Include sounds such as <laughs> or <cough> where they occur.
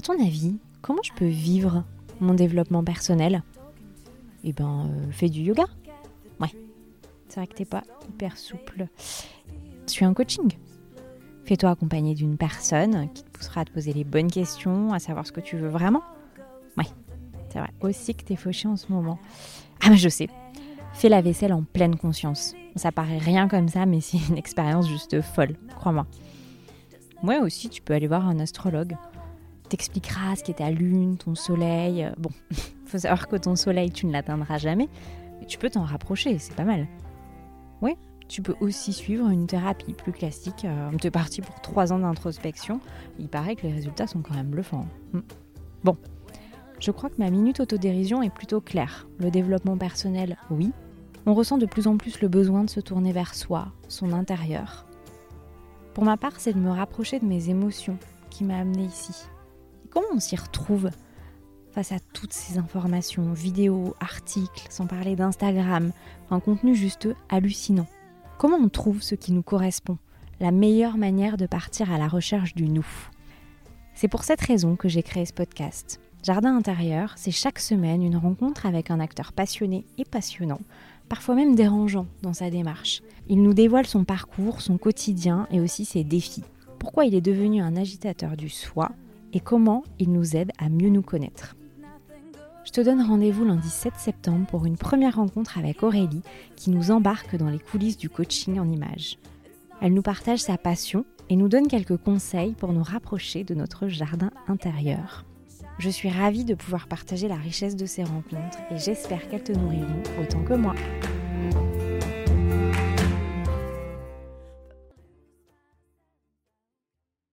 ton avis, comment je peux vivre mon développement personnel? Eh ben, euh, fais du yoga. Ouais. C'est vrai que t'es pas hyper souple. Suis un coaching. Fais-toi accompagner d'une personne qui te poussera à te poser les bonnes questions, à savoir ce que tu veux vraiment. Ouais. C'est vrai aussi que t'es fauché en ce moment. Ah, mais je sais. Fais la vaisselle en pleine conscience. Ça paraît rien comme ça, mais c'est une expérience juste folle, crois-moi. Moi aussi, tu peux aller voir un astrologue. T'expliquera ce qu'est ta lune, ton soleil. Bon, <laughs> faut savoir que ton soleil, tu ne l'atteindras jamais, mais tu peux t'en rapprocher, c'est pas mal. Oui, tu peux aussi suivre une thérapie plus classique. Euh, T'es parti pour trois ans d'introspection. Il paraît que les résultats sont quand même bluffants. Hmm. Bon, je crois que ma minute autodérision est plutôt claire. Le développement personnel, oui. On ressent de plus en plus le besoin de se tourner vers soi, son intérieur. Pour ma part, c'est de me rapprocher de mes émotions qui m'a amené ici. Comment on s'y retrouve face à toutes ces informations, vidéos, articles, sans parler d'Instagram, un contenu juste hallucinant Comment on trouve ce qui nous correspond La meilleure manière de partir à la recherche du nous? C'est pour cette raison que j'ai créé ce podcast. Jardin intérieur, c'est chaque semaine une rencontre avec un acteur passionné et passionnant, parfois même dérangeant dans sa démarche. Il nous dévoile son parcours, son quotidien et aussi ses défis. Pourquoi il est devenu un agitateur du soi? Et comment il nous aide à mieux nous connaître. Je te donne rendez-vous lundi 7 septembre pour une première rencontre avec Aurélie qui nous embarque dans les coulisses du coaching en images. Elle nous partage sa passion et nous donne quelques conseils pour nous rapprocher de notre jardin intérieur. Je suis ravie de pouvoir partager la richesse de ces rencontres et j'espère qu'elles te nourriront autant que moi.